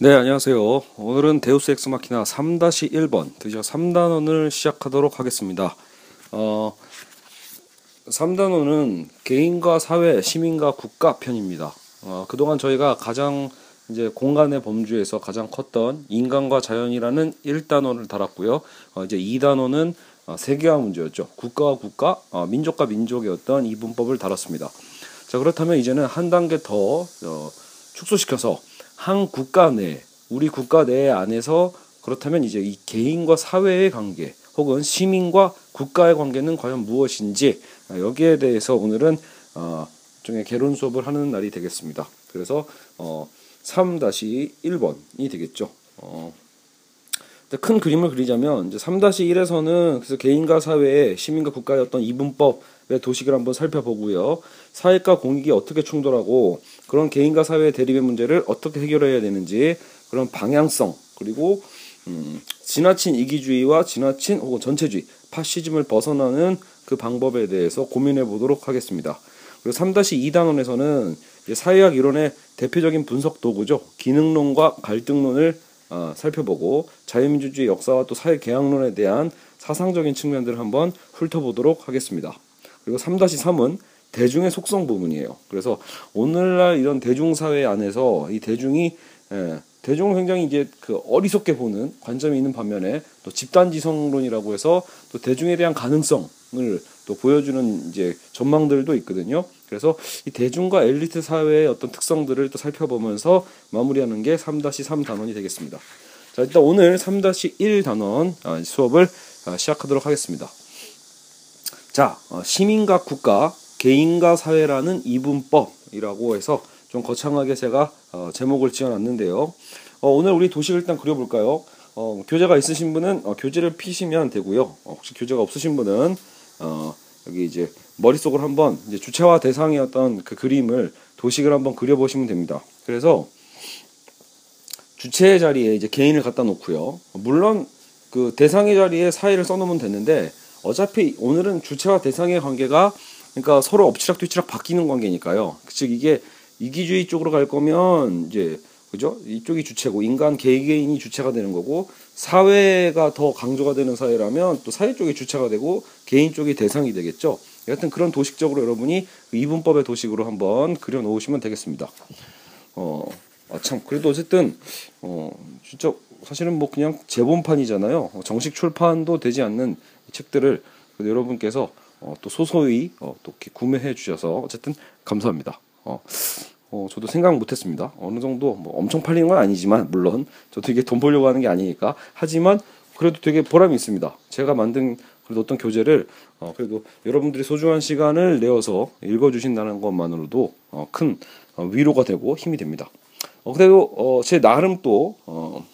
네, 안녕하세요. 오늘은 데우스 엑스 마키나 3-1번, 드디어 3단원을 시작하도록 하겠습니다. 어, 3단원은 개인과 사회, 시민과 국가 편입니다. 어, 그동안 저희가 가장 이제 공간의 범주에서 가장 컸던 인간과 자연이라는 1단원을 다뤘고요. 어, 이제 2단원은 어, 세계화 문제였죠. 국가와 국가, 어, 민족과 민족의 어떤 이분법을 다뤘습니다. 자, 그렇다면 이제는 한 단계 더 어, 축소시켜서 한 국가 내 우리 국가 내 안에서 그렇다면 이제 이 개인과 사회의 관계 혹은 시민과 국가의 관계는 과연 무엇인지 아, 여기에 대해서 오늘은 어, 중에 개론 수업을 하는 날이 되겠습니다. 그래서 어, 3-1번이 되겠죠. 어, 큰 그림을 그리자면 이제 3-1에서는 그래서 개인과 사회의 시민과 국가의 어떤 이분법의 도식을 한번 살펴보고요. 사회과 공익이 어떻게 충돌하고 그런 개인과 사회의 대립의 문제를 어떻게 해결해야 되는지 그런 방향성 그리고 음, 지나친 이기주의와 지나친 혹은 전체주의 파시즘을 벗어나는 그 방법에 대해서 고민해 보도록 하겠습니다. 그리고 3-2단원에서는 사회학 이론의 대표적인 분석 도구죠. 기능론과 갈등론을 어, 살펴보고 자유민주주의 역사와 또 사회 개혁론에 대한 사상적인 측면들을 한번 훑어보도록 하겠습니다. 그리고 3-3은 대중의 속성 부분이에요. 그래서 오늘날 이런 대중사회 안에서 이 대중이 예, 대중을 굉장히 이제 그 어리석게 보는 관점이 있는 반면에 또 집단지성론이라고 해서 또 대중에 대한 가능성을 또 보여주는 이제 전망들도 있거든요. 그래서 이 대중과 엘리트 사회의 어떤 특성들을 또 살펴보면서 마무리하는 게 3-3 단원이 되겠습니다. 자, 일단 오늘 3-1 단원 아, 수업을 아, 시작하도록 하겠습니다. 자, 어, 시민과 국가, 개인과 사회라는 이분법이라고 해서 좀 거창하게 제가 어, 제목을 지어놨는데요. 어, 오늘 우리 도식을 일단 그려볼까요? 어, 교재가 있으신 분은 어, 교재를 피시면 되고요. 어, 혹시 교재가 없으신 분은 어, 여기 이제 머릿속으로 한번 이제 주체와 어떤 그 그림을 도식을 한번 그려보시면 됩니다. 그래서 주체의 자리에 이제 개인을 갖다 놓고요. 물론 그 대상의 자리에 사회를 써놓으면 되는데 어차피 오늘은 주체와 대상의 관계가 그러니까 서로 엎치락 뒤치락 바뀌는 관계니까요. 즉 이게 이기주의 쪽으로 갈 거면 이제 그죠? 이쪽이 주체고 인간 개개인이 주체가 되는 거고 사회가 더 강조가 되는 사회라면 또 사회 쪽이 주체가 되고 개인 쪽이 대상이 되겠죠. 여하튼 그런 도식적으로 여러분이 그 이분법의 도식으로 한번 그려 놓으시면 되겠습니다. 어, 아, 참 그래도 어쨌든 어, 진짜 사실은 뭐 그냥 재본판이잖아요. 정식 출판도 되지 않는 책들을 여러분께서 어, 또 소소히 어, 또 이렇게 구매해 주셔서 어쨌든 감사합니다. 어, 어, 저도 생각 못했습니다. 어느 정도 뭐 엄청 팔리는 건 아니지만 물론 저도 이게 돈 벌려고 하는 게 아니니까 하지만 그래도 되게 보람이 있습니다. 제가 만든 그래도 어떤 교재를 어, 그래도 여러분들이 소중한 시간을 내어서 읽어주신다는 것만으로도 어, 큰 어, 위로가 되고 힘이 됩니다. 어, 그래도 어, 제 나름 또 어,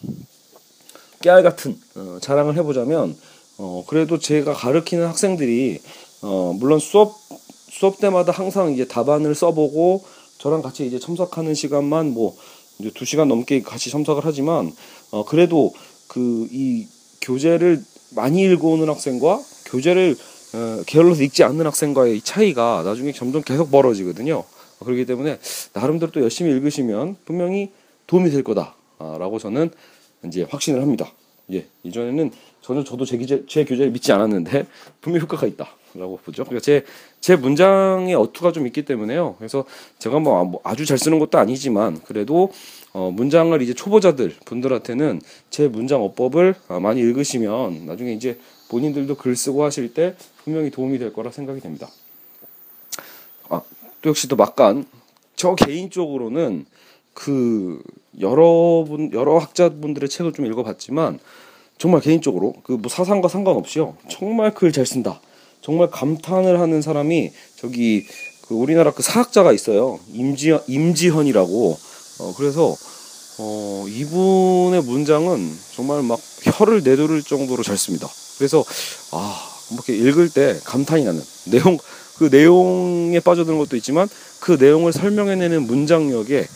깨알 같은 어, 자랑을 해보자면 어, 그래도 제가 가르치는 학생들이 어, 물론 수업 수업 때마다 항상 이제 답안을 써보고 저랑 같이 이제 첨삭하는 시간만 뭐 이제 두 시간 넘게 같이 첨삭을 하지만 어, 그래도 그 이 교재를 많이 읽어오는 학생과 교재를 어, 게을러서 읽지 않는 학생과의 차이가 나중에 점점 계속 벌어지거든요. 그렇기 때문에 나름대로 또 열심히 읽으시면 분명히 도움이 될 거다라고 저는 이제 확신을 합니다. 예, 이전에는 전혀 저도 제, 제 교재를 믿지 않았는데 분명 효과가 있다 라고 보죠. 그러니까 제, 제 문장에 어투가 좀 있기 때문에요. 그래서 제가 뭐, 뭐 아주 잘 쓰는 것도 아니지만 그래도 어, 문장을 이제 초보자들 분들한테는 제 문장 어법을 아, 많이 읽으시면 나중에 이제 본인들도 글 쓰고 하실 때 분명히 도움이 될 거라 생각이 됩니다. 아, 또 역시 또 막간 저 개인적으로는 그 여러분 여러 학자분들의 책을 좀 읽어봤지만 정말 개인적으로 그 뭐 사상과 상관없이요 정말 글 잘 쓴다 정말 감탄을 하는 사람이 저기 그 우리나라 그 사학자가 있어요. 임지 임지현이라고. 어 그래서 어 이분의 문장은 정말 막 혀를 내두를 정도로 잘 씁니다. 그래서 아뭐 이렇게 읽을 때 감탄이 나는 내용 그 내용에 빠져드는 것도 있지만 그 내용을 설명해내는 문장력에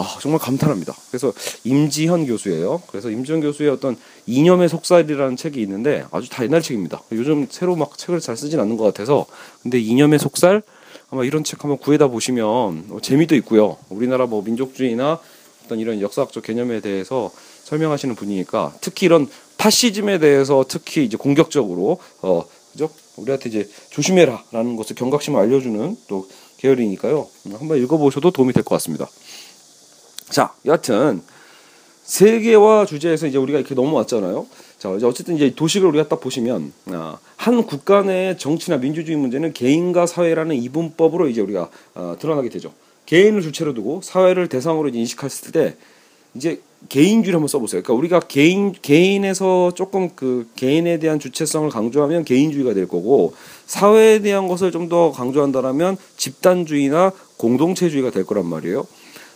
아, 정말 감탄합니다. 그래서 임지현 교수예요. 그래서 임지현 교수의 어떤 이념의 속살이라는 책이 있는데 아주 다 옛날 책입니다. 요즘 새로 막 책을 잘 쓰진 않는 것 같아서 근데 이념의 속살 아마 이런 책 한번 구해다 보시면 뭐 재미도 있고요. 우리나라 뭐 민족주의나 어떤 이런 역사학적 개념에 대해서 설명하시는 분이니까 특히 이런 파시즘에 대해서 특히 이제 공격적으로 어 그죠? 우리한테 이제 조심해라라는 것을 경각심을 알려주는 또 계열이니까요. 한번 읽어보셔도 도움이 될 것 같습니다. 자, 여하튼 세계화 주제에서 이제 우리가 이렇게 넘어왔잖아요. 자, 이제 어쨌든 이제 도식을 우리가 딱 보시면 아, 한 국가 내 정치나 민주주의 문제는 개인과 사회라는 이분법으로 이제 우리가 아, 드러나게 되죠. 개인을 주체로 두고 사회를 대상으로 인식했을 때 이제 개인주의를 한번 써보세요. 그러니까 우리가 개인 개인에서 조금 그 개인에 대한 주체성을 강조하면 개인주의가 될 거고 사회에 대한 것을 좀 더 강조한다라면 집단주의나 공동체주의가 될 거란 말이에요.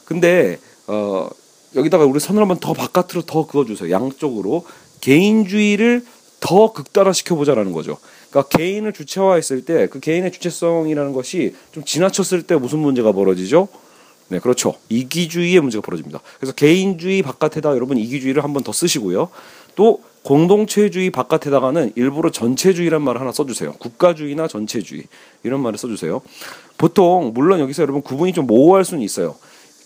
근데 어 여기다가 우리 선을 한번 더 바깥으로 더 그어주세요. 양쪽으로 개인주의를 더 극단화시켜 보자라는 거죠. 그러니까 개인을 주체화했을 때 그 개인의 주체성이라는 것이 좀 지나쳤을 때 무슨 문제가 벌어지죠? 네, 그렇죠. 이기주의의 문제가 벌어집니다. 그래서 개인주의 바깥에다 여러분 이기주의를 한번 더 쓰시고요. 또 공동체주의 바깥에다가는 일부러 전체주의란 말을 하나 써주세요. 국가주의나 전체주의 이런 말을 써주세요. 보통 물론 여기서 여러분 구분이 좀 모호할 수는 있어요.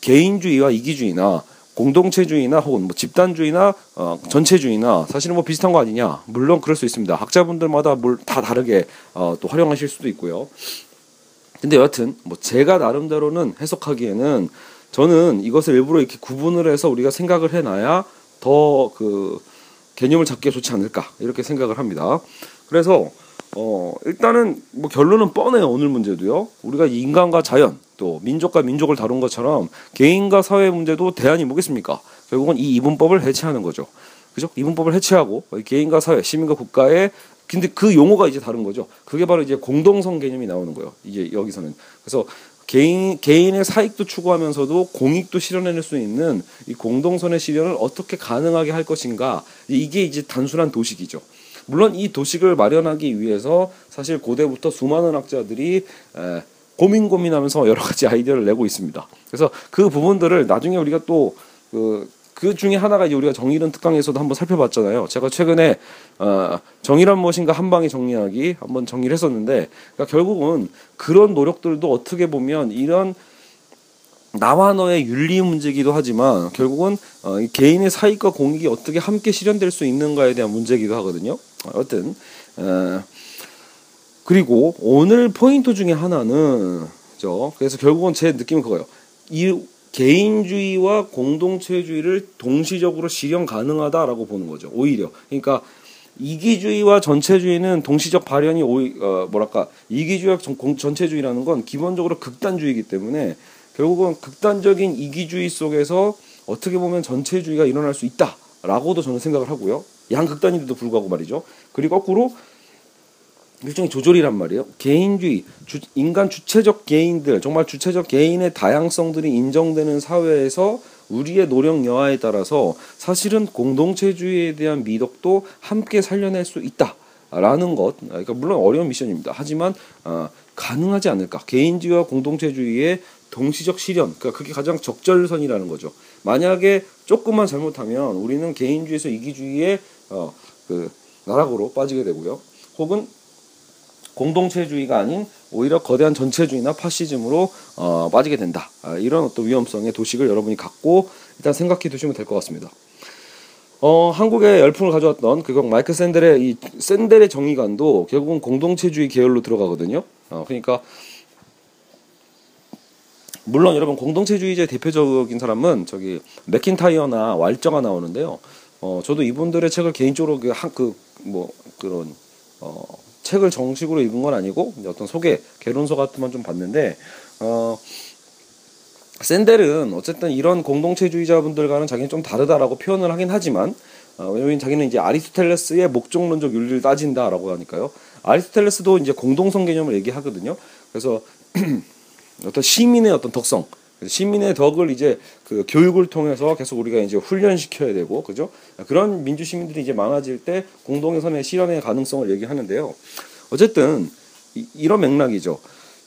개인주의와 이기주의나 공동체주의나 혹은 뭐 집단주의나 어, 전체주의나 사실은 뭐 비슷한 거 아니냐. 물론 그럴 수 있습니다. 학자분들마다 뭘 다 다르게 어, 또 활용하실 수도 있고요. 근데 여하튼 뭐 제가 나름대로는 해석하기에는 저는 이것을 일부러 이렇게 구분을 해서 우리가 생각을 해놔야 더 그 개념을 잡기가 좋지 않을까 이렇게 생각을 합니다. 그래서 어 일단은 뭐 결론은 뻔해요 오늘 문제도요. 우리가 인간과 자연 또 민족과 민족을 다룬 것처럼 개인과 사회 문제도 대안이 뭐겠습니까? 결국은 이 이분법을 해체하는 거죠. 그죠? 이분법을 해체하고 개인과 사회, 시민과 국가의 근데 그 용어가 이제 다른 거죠. 그게 바로 이제 공동성 개념이 나오는 거예요. 이제 여기서는 그래서 개인 개인의 사익도 추구하면서도 공익도 실현해낼 수 있는 이 공동선의 실현을 어떻게 가능하게 할 것인가 이게 이제 단순한 도식이죠. 물론 이 도식을 마련하기 위해서 사실 고대부터 수많은 학자들이 에, 고민 고민하면서 여러 가지 아이디어를 내고 있습니다. 그래서 그 부분들을 나중에 우리가 또그 그 중에 하나가 이제 우리가 정의론 특강에서도 한번 살펴봤잖아요. 제가 최근에 어, 정의란 무엇인가 한 방에 정리하기 한번 정리를 했었는데 그러니까 결국은 그런 노력들도 어떻게 보면 이런 나와 너의 윤리 문제기도 하지만 결국은 어, 개인의 사익과 공익이 어떻게 함께 실현될 수 있는가에 대한 문제기도 하거든요. 어쨌든 어, 그리고 오늘 포인트 중에 하나는 죠. 그래서 결국은 제 느낌은 그거예요. 이 개인주의와 공동체주의를 동시적으로 실현 가능하다라고 보는 거죠. 오히려 그러니까 이기주의와 전체주의는 동시적 발현이 오히, 어, 뭐랄까 이기주의와 전, 공, 전체주의라는 건 기본적으로 극단주의이기 때문에 결국은 극단적인 이기주의 속에서 어떻게 보면 전체주의가 일어날 수 있다라고도 저는 생각을 하고요. 양극단인데도 불구하고 말이죠. 그리고 거꾸로 일종의 조절이란 말이에요. 개인주의, 주, 인간 주체적 개인들, 정말 주체적 개인의 다양성들이 인정되는 사회에서 우리의 노력 여하에 따라서 사실은 공동체주의에 대한 미덕도 함께 살려낼 수 있다라는 것. 그러니까 물론 어려운 미션입니다. 하지만 어, 가능하지 않을까. 개인주의와 공동체주의의 동시적 실현. 그러니까 그게 가장 적절선이라는 거죠. 만약에 조금만 잘못하면 우리는 개인주의에서 이기주의의 어, 그 나락으로 빠지게 되고요. 혹은 공동체주의가 아닌 오히려 거대한 전체주의나 파시즘으로 어, 빠지게 된다. 아, 이런 어떤 위험성의 도식을 여러분이 갖고 일단 생각해 두시면 될 것 같습니다. 어, 한국의 열풍을 가져왔던 그거 마이크 샌델의 이 샌델의 정의관도 결국은 공동체주의 계열로 들어가거든요. 어, 그러니까 물론 여러분 공동체주의제 대표적인 사람은 저기 맥킨타이어나 왈저가 나오는데요. 어, 저도 이분들의 책을 개인적으로 그 한그 뭐 그런 어 책을 정식으로 읽은 건 아니고 어떤 소개 개론서 같은 건 좀 봤는데 어 샌델은 어쨌든 이런 공동체주의자분들과는 자기는 좀 다르다라고 표현을 하긴 하지만 어, 왜냐면 자기는 이제 아리스토텔레스의 목적론적 윤리를 따진다라고 하니까요. 아리스토텔레스도 이제 공동성 개념을 얘기하거든요. 그래서 어떤 시민의 어떤 덕성, 시민의 덕을 이제 그 교육을 통해서 계속 우리가 이제 훈련시켜야 되고 그죠? 그런 민주 시민들이 이제 많아질 때 공동의 선의 실현의 가능성을 얘기하는데요. 어쨌든 이, 런 맥락이죠.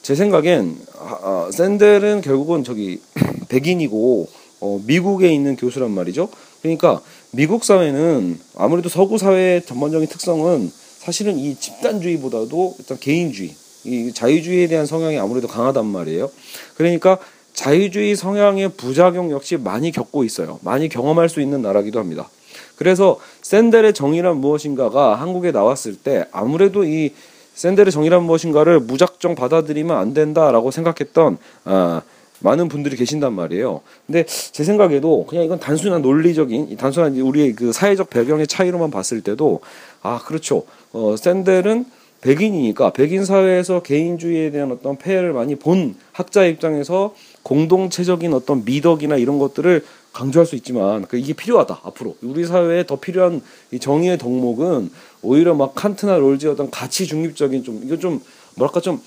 제 생각엔 아, 아, 샌델은 결국은 저기 백인이고 어, 미국에 있는 교수란 말이죠. 그러니까 미국 사회는 아무래도 서구 사회의 전반적인 특성은 사실은 이 집단주의보다도 일단 개인주의, 이 자유주의에 대한 성향이 아무래도 강하단 말이에요. 그러니까 자유주의 성향의 부작용 역시 많이 겪고 있어요. 많이 경험할 수 있는 나라기도 합니다. 그래서 샌델의 정의란 무엇인가가 한국에 나왔을 때 아무래도 이 샌델의 정의란 무엇인가를 무작정 받아들이면 안 된다라고 생각했던 아, 많은 분들이 계신단 말이에요. 근데 제 생각에도 그냥 이건 단순한 논리적인 단순한 우리의 그 사회적 배경의 차이로만 봤을 때도 아 그렇죠. 어, 샌델은 백인이니까 백인 사회에서 개인주의에 대한 어떤 폐해를 많이 본 학자 입장에서 공동체적인 어떤 미덕이나 이런 것들을 강조할 수 있지만 그 이게 필요하다 앞으로 우리 사회에 더 필요한 이 정의의 덕목은 오히려 막 칸트나 롤즈의 어떤 가치 중립적인 좀 이거 좀 뭐랄까 좀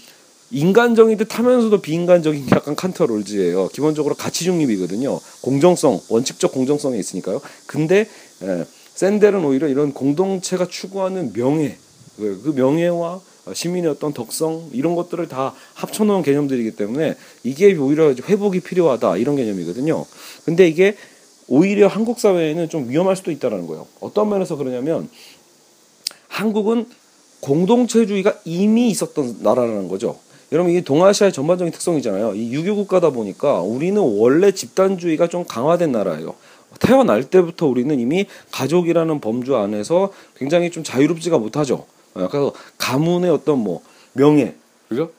인간적인 듯 하면서도 비인간적인 게 약간 칸트 롤즈예요. 기본적으로 가치 중립이거든요. 공정성 원칙적 공정성이 있으니까요. 근데 에, 샌델은 오히려 이런 공동체가 추구하는 명예 그, 그 명예와 시민의 어떤 덕성 이런 것들을 다 합쳐놓은 개념들이기 때문에 이게 오히려 회복이 필요하다 이런 개념이거든요. 근데 이게 오히려 한국 사회에는 좀 위험할 수도 있다라는 거예요. 어떤 면에서 그러냐면 한국은 공동체주의가 이미 있었던 나라라는 거죠. 여러분 이게 동아시아의 전반적인 특성이잖아요. 이 유교 국가다 보니까 우리는 원래 집단주의가 좀 강화된 나라예요. 태어날 때부터 우리는 이미 가족이라는 범주 안에서 굉장히 좀 자유롭지가 못하죠. 어, 그래서 가문의 어떤 뭐 명예, 그죠?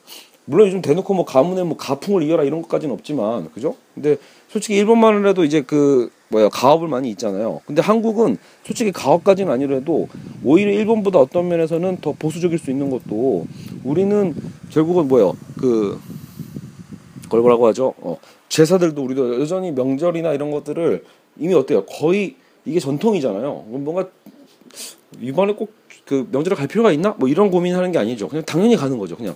물론 요즘 대놓고 뭐 가문의 뭐 가풍을 이어라 이런 것까지는 없지만, 그죠? 근데 솔직히 일본만 해도 이제 그 뭐야 가업을 많이 있잖아요. 근데 한국은 솔직히 가업까지는 아니라도 오히려 일본보다 어떤 면에서는 더 보수적일 수 있는 것도 우리는 결국은 뭐요 그 그걸 뭐라고 하죠? 어, 제사들도 우리도 여전히 명절이나 이런 것들을 이미 어때요? 거의 이게 전통이잖아요. 뭔가 이번에 꼭 그 명절에 갈 필요가 있나? 뭐 이런 고민하는 게 아니죠. 그냥 당연히 가는 거죠. 그냥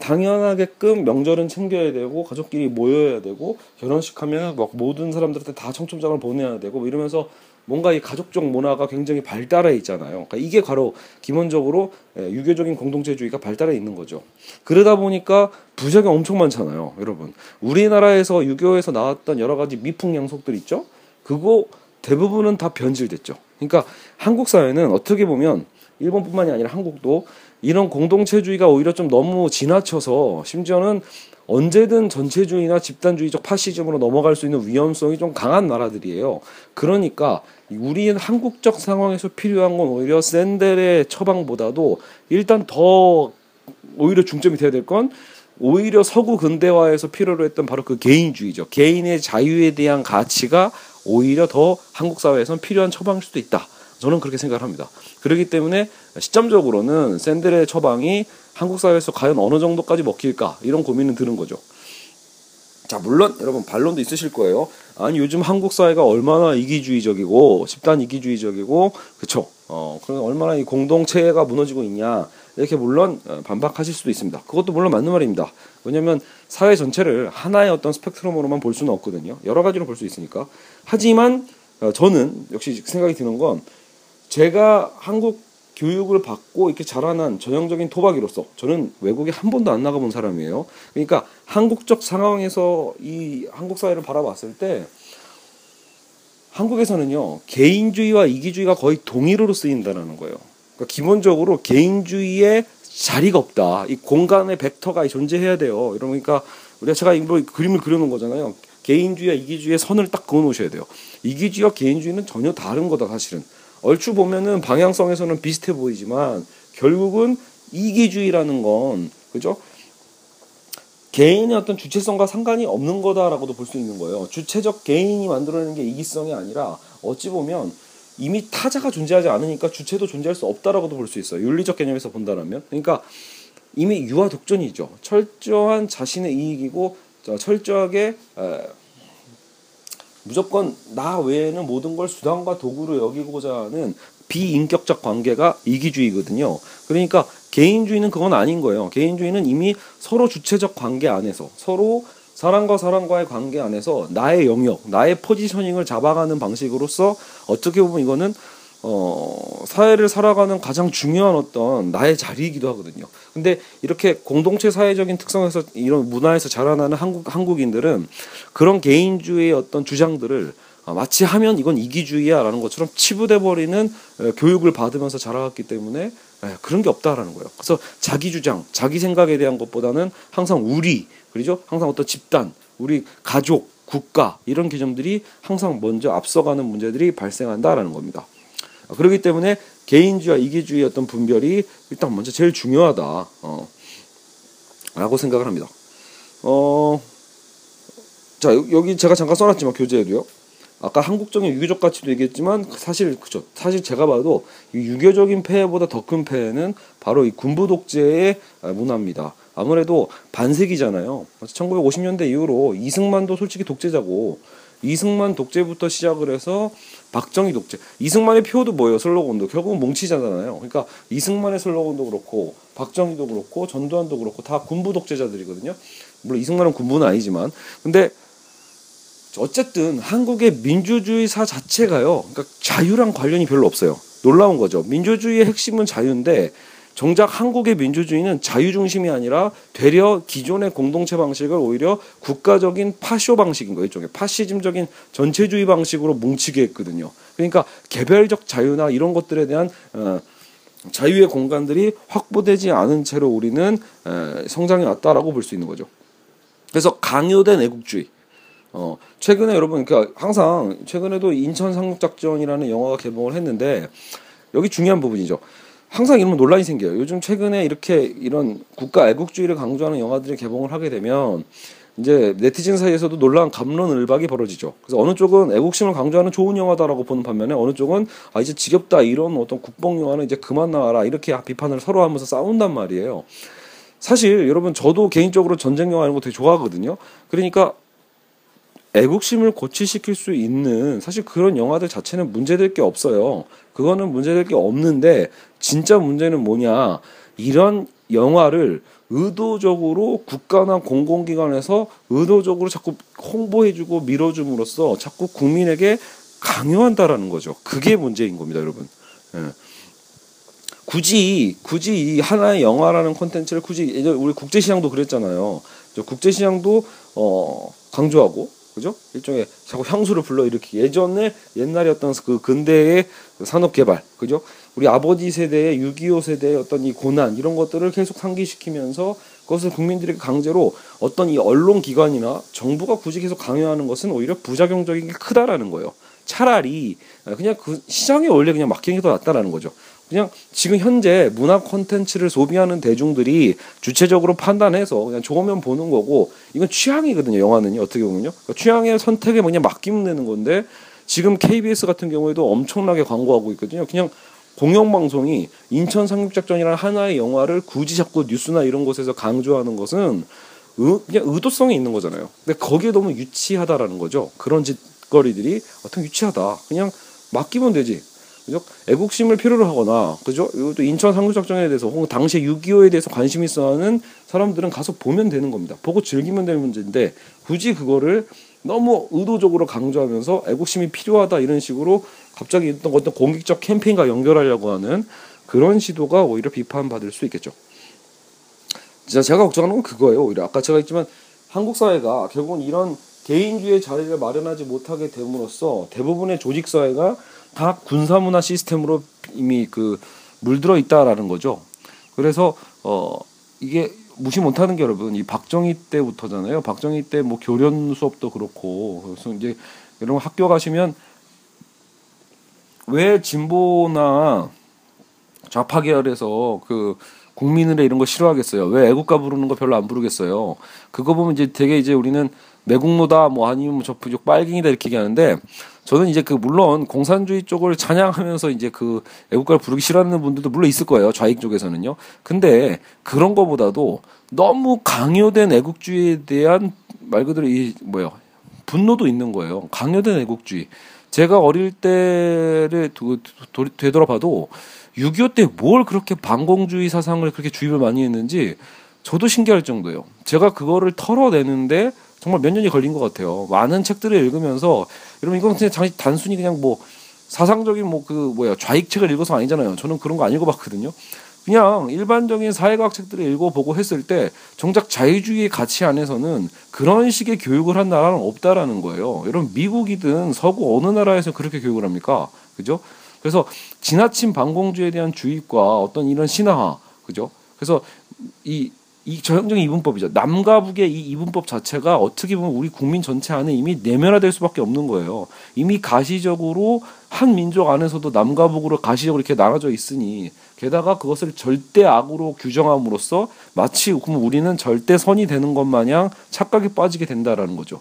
당연하게끔 명절은 챙겨야 되고 가족끼리 모여야 되고 결혼식 하면 막 모든 사람들한테 다 청첩장을 보내야 되고 뭐 이러면서 뭔가 이 가족적 문화가 굉장히 발달해 있잖아요. 그러니까 이게 바로 기본적으로 예, 유교적인 공동체주의가 발달해 있는 거죠. 그러다 보니까 부작용 엄청 많잖아요, 여러분. 우리나라에서 유교에서 나왔던 여러 가지 미풍 양속들 있죠. 그거 대부분은 다 변질됐죠. 그러니까 한국 사회는 어떻게 보면 일본뿐만이 아니라 한국도 이런 공동체주의가 오히려 좀 너무 지나쳐서 심지어는 언제든 전체주의나 집단주의적 파시즘으로 넘어갈 수 있는 위험성이 좀 강한 나라들이에요. 그러니까 우리 한국적 상황에서 필요한 건 오히려 샌델의 처방보다도 일단 더 오히려 중점이 돼야 될 건 오히려 서구 근대화에서 필요로 했던 바로 그 개인주의죠. 개인의 자유에 대한 가치가 오히려 더 한국 사회에선 필요한 처방일 수도 있다. 저는 그렇게 생각을 합니다. 그렇기 때문에 시점적으로는 샌델의 처방이 한국 사회에서 과연 어느 정도까지 먹힐까 이런 고민은 드는 거죠. 자 물론 여러분 반론도 있으실 거예요. 아니 요즘 한국 사회가 얼마나 이기주의적이고 집단 이기주의적이고 그쵸? 어 그럼 얼마나 이 공동체가 무너지고 있냐 이렇게 물론 어, 반박하실 수도 있습니다. 그것도 물론 맞는 말입니다. 왜냐하면 사회 전체를 하나의 어떤 스펙트럼으로만 볼 수는 없거든요. 여러 가지로 볼 수 있으니까. 하지만 어, 저는 역시 생각이 드는 건 제가 한국 교육을 받고 이렇게 자라난 전형적인 토박이로서 저는 외국에 한 번도 안 나가본 사람이에요. 그러니까 한국적 상황에서 이 한국 사회를 바라봤을 때 한국에서는요 개인주의와 이기주의가 거의 동일어로 쓰인다는 거예요. 그러니까 기본적으로 개인주의에 자리가 없다. 이 공간의 벡터가 존재해야 돼요. 이러니까 우리가 제가 뭐 그림을 그려놓은 거잖아요. 개인주의와 이기주의의 선을 딱 그어 놓으셔야 돼요. 이기주의와 개인주의는 전혀 다른 거다 사실은. 얼추 보면은 방향성에서는 비슷해 보이지만 결국은 이기주의라는 건 그죠? 개인의 어떤 주체성과 상관이 없는 거다라고도 볼 수 있는 거예요. 주체적 개인이 만들어내는 게 이기성이 아니라 어찌 보면 이미 타자가 존재하지 않으니까 주체도 존재할 수 없다라고도 볼 수 있어요. 윤리적 개념에서 본다면. 그러니까 이미 유아 독존이죠. 철저한 자신의 이익이고 철저하게 무조건 나 외에는 모든 걸 수단과 도구로 여기고자 하는 비인격적 관계가 이기주의거든요. 그러니까 개인주의는 그건 아닌 거예요. 개인주의는 이미 서로 주체적 관계 안에서 서로 사람과 사람과의 관계 안에서 나의 영역, 나의 포지셔닝을 잡아가는 방식으로서 어떻게 보면 이거는 어, 사회를 살아가는 가장 중요한 어떤 나의 자리이기도 하거든요. 근데 이렇게 공동체 사회적인 특성에서 이런 문화에서 자라나는 한국 한국인들은 그런 개인주의의 어떤 주장들을 어, 마치 하면 이건 이기주의야라는 것처럼 치부돼 버리는 교육을 받으면서 자라왔기 때문에 그런 게 없다라는 거예요. 그래서 자기 주장, 자기 생각에 대한 것보다는 항상 우리, 그렇죠? 항상 어떤 집단, 우리 가족, 국가 이런 개념들이 항상 먼저 앞서가는 문제들이 발생한다라는 겁니다. 그렇기 때문에 개인주의와 이기주의 어떤 분별이 일단 먼저 제일 중요하다. 어, 라고 생각을 합니다. 어, 자, 여기 제가 잠깐 써놨지만 교재에도요. 아까 한국적인 유교적 가치도 얘기했지만 사실 그죠. 사실 제가 봐도 유교적인 폐해보다 더 큰 폐해는 바로 이 군부 독재의 문화입니다. 아무래도 반세기잖아요. 1950년대 이후로 이승만도 솔직히 독재자고 이승만 독재부터 시작을 해서 박정희 독재. 이승만의 표도 뭐예요? 슬로건도 결국은 뭉치잖아요. 그러니까 이승만의 슬로건도 그렇고 박정희도 그렇고 전두환도 그렇고 다 군부 독재자들이거든요. 물론 이승만은 군부는 아니지만 근데 어쨌든 한국의 민주주의사 자체가요. 그러니까 자유랑 관련이 별로 없어요. 놀라운 거죠. 민주주의의 핵심은 자유인데 정작 한국의 민주주의는 자유 중심이 아니라 되려 기존의 공동체 방식을 오히려 국가적인 파쇼 방식인 거예요. 일종의 파시즘적인 전체주의 방식으로 뭉치게 했거든요. 그러니까 개별적 자유나 이런 것들에 대한 어, 자유의 공간들이 확보되지 않은 채로 우리는 에, 성장해 왔다라고 볼 수 있는 거죠. 그래서 강요된 애국주의. 어, 최근에 여러분, 그러니까 항상 최근에도 인천 상륙작전이라는 영화가 개봉을 했는데 여기 중요한 부분이죠. 항상 이런 논란이 생겨요. 요즘 최근에 이렇게 이런 국가 애국주의를 강조하는 영화들이 개봉을 하게 되면 이제 네티즌 사이에서도 놀라운 감론을박이 벌어지죠. 그래서 어느 쪽은 애국심을 강조하는 좋은 영화다라고 보는 반면에 어느 쪽은 아 이제 지겹다 이런 어떤 국뽕 영화는 이제 그만 나와라 이렇게 비판을 서로 하면서 싸운단 말이에요. 사실 여러분 저도 개인적으로 전쟁 영화 이런 거 되게 좋아하거든요. 그러니까 애국심을 고취시킬 수 있는 사실 그런 영화들 자체는 문제될 게 없어요. 그거는 문제될 게 없는데 진짜 문제는 뭐냐? 이런 영화를 의도적으로 국가나 공공기관에서 의도적으로 자꾸 홍보해주고 밀어줌으로써 자꾸 국민에게 강요한다라는 거죠. 그게 문제인 겁니다, 여러분. 예. 굳이 굳이 이 하나의 영화라는 콘텐츠를 굳이 우리 국제시장도 그랬잖아요. 국제시장도 어 강조하고 그죠? 일종의 자꾸 향수를 불러일으키 예전에 옛날에 어떤 그 근대의 산업 개발, 그죠? 우리 아버지 세대의 6.25 세대의 어떤 이 고난 이런 것들을 계속 상기시키면서 그것을 국민들에게 강제로 어떤 이 언론 기관이나 정부가 굳이 계속 강요하는 것은 오히려 부작용적인 게 크다라는 거예요. 차라리 그냥 그 시장에 원래 그냥 맡기는 게 더 낫다라는 거죠. 그냥 지금 현재 문화 콘텐츠를 소비하는 대중들이 주체적으로 판단해서 그냥 좋으면 보는 거고 이건 취향이거든요. 영화는요. 어떻게 보면요. 그러니까 취향의 선택에 그냥 맡기면 되는 건데 지금 KBS 같은 경우에도 엄청나게 광고하고 있거든요. 그냥 공영방송이 인천 상륙작전이라는 하나의 영화를 굳이 자꾸 뉴스나 이런 곳에서 강조하는 것은 의, 그냥 의도성이 있는 거잖아요. 근데 거기에 너무 유치하다라는 거죠. 그런 짓거리들이 어떤 유치하다. 그냥 맡기면 되지. 그죠? 애국심을 필요로 하거나 그죠? 이것도 인천 상륙 작전에 대해서 혹은 당시 6.25에 대해서 관심 있어 하는 사람들은 가서 보면 되는 겁니다. 보고 즐기면 되는 문제인데 굳이 그거를 너무 의도적으로 강조하면서 애국심이 필요하다 이런 식으로 갑자기 어떤 어떤 공익적 캠페인과 연결하려고 하는 그런 시도가 오히려 비판받을 수 있겠죠. 진짜 제가 걱정하는 건 그거예요. 오히려 아까 제가 했지만 한국 사회가 결국은 이런 개인주의 자리를 마련하지 못하게 됨으로써 대부분의 조직 사회가 다 군사 문화 시스템으로 이미 그 물들어 있다라는 거죠. 그래서 어 이게 무시 못하는 게 여러분 이 박정희 때부터잖아요. 박정희 때 뭐 교련 수업도 그렇고 그래서 이제 여러분 학교 가시면 왜 진보나 좌파 계열에서 그 국민의례 이런 거 싫어하겠어요? 왜 애국가 부르는 거 별로 안 부르겠어요? 그거 보면 이제 되게 이제 우리는 매국노다 뭐 아니면 뭐저 부족 빨갱이다 이렇게 얘기하는데 저는 이제 그 물론 공산주의 쪽을 찬양하면서 이제 그 애국가를 부르기 싫어하는 분들도 물론 있을 거예요 좌익 쪽에서는요. 근데 그런 거보다도 너무 강요된 애국주의에 대한 말 그대로 이 뭐야 분노도 있는 거예요. 강요된 애국주의. 제가 어릴 때를 도, 도, 되돌아봐도 6.25 때 뭘 그렇게 반공주의 사상을 그렇게 주입을 많이 했는지 저도 신기할 정도예요. 제가 그거를 털어내는데 정말 몇 년이 걸린 것 같아요. 많은 책들을 읽으면서 여러분 이건 그냥 단순히 그냥 뭐 사상적인 뭐 그 뭐야 좌익 책을 읽어서 아니잖아요. 저는 그런 거 안 읽어봤거든요. 그냥 일반적인 사회과학 책들을 읽어보고 했을 때 정작 자유주의의 가치 안에서는 그런 식의 교육을 한 나라는 없다라는 거예요. 여러분 미국이든 서구 어느 나라에서 그렇게 교육을 합니까? 그죠? 그래서 지나친 반공주의에 대한 주입과 어떤 이런 신화화, 그죠? 그래서 이 이 저형적인 이분법이죠. 남과 북의 이 이분법 자체가 어떻게 보면 우리 국민 전체 안에 이미 내면화될 수밖에 없는 거예요. 이미 가시적으로 한 민족 안에서도 남과 북으로 가시적으로 이렇게 나눠져 있으니 게다가 그것을 절대 악으로 규정함으로써 마치 그럼 우리는 절대 선이 되는 것 마냥 착각에 빠지게 된다라는 거죠.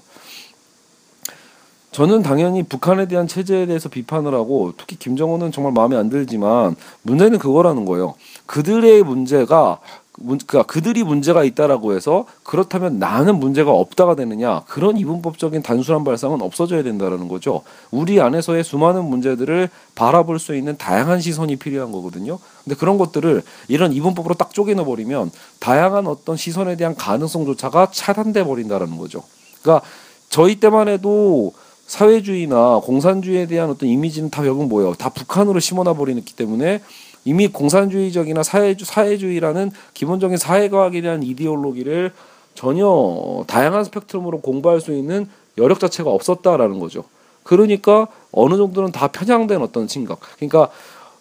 저는 당연히 북한에 대한 체제에 대해서 비판을 하고 특히 김정은은 정말 마음에 안 들지만 문제는 그거라는 거예요. 그들의 문제가 그러니까 그들이 문제가 있다라고 해서 그렇다면 나는 문제가 없다가 되느냐 그런 이분법적인 단순한 발상은 없어져야 된다라는 거죠. 우리 안에서의 수많은 문제들을 바라볼 수 있는 다양한 시선이 필요한 거거든요. 근데 그런 것들을 이런 이분법으로 딱 쪼개놔 버리면 다양한 어떤 시선에 대한 가능성조차가 차단돼 버린다라는 거죠. 그러니까 저희 때만 해도 사회주의나 공산주의에 대한 어떤 이미지는 다 결국 뭐예요? 다 북한으로 심어놔 버리기 때문에 이미 공산주의적이나 사회주, 사회주의라는 기본적인 사회과학에 대한 이데올로기를 전혀 다양한 스펙트럼으로 공부할 수 있는 여력 자체가 없었다라는 거죠. 그러니까 어느 정도는 다 편향된 어떤 생각. 그러니까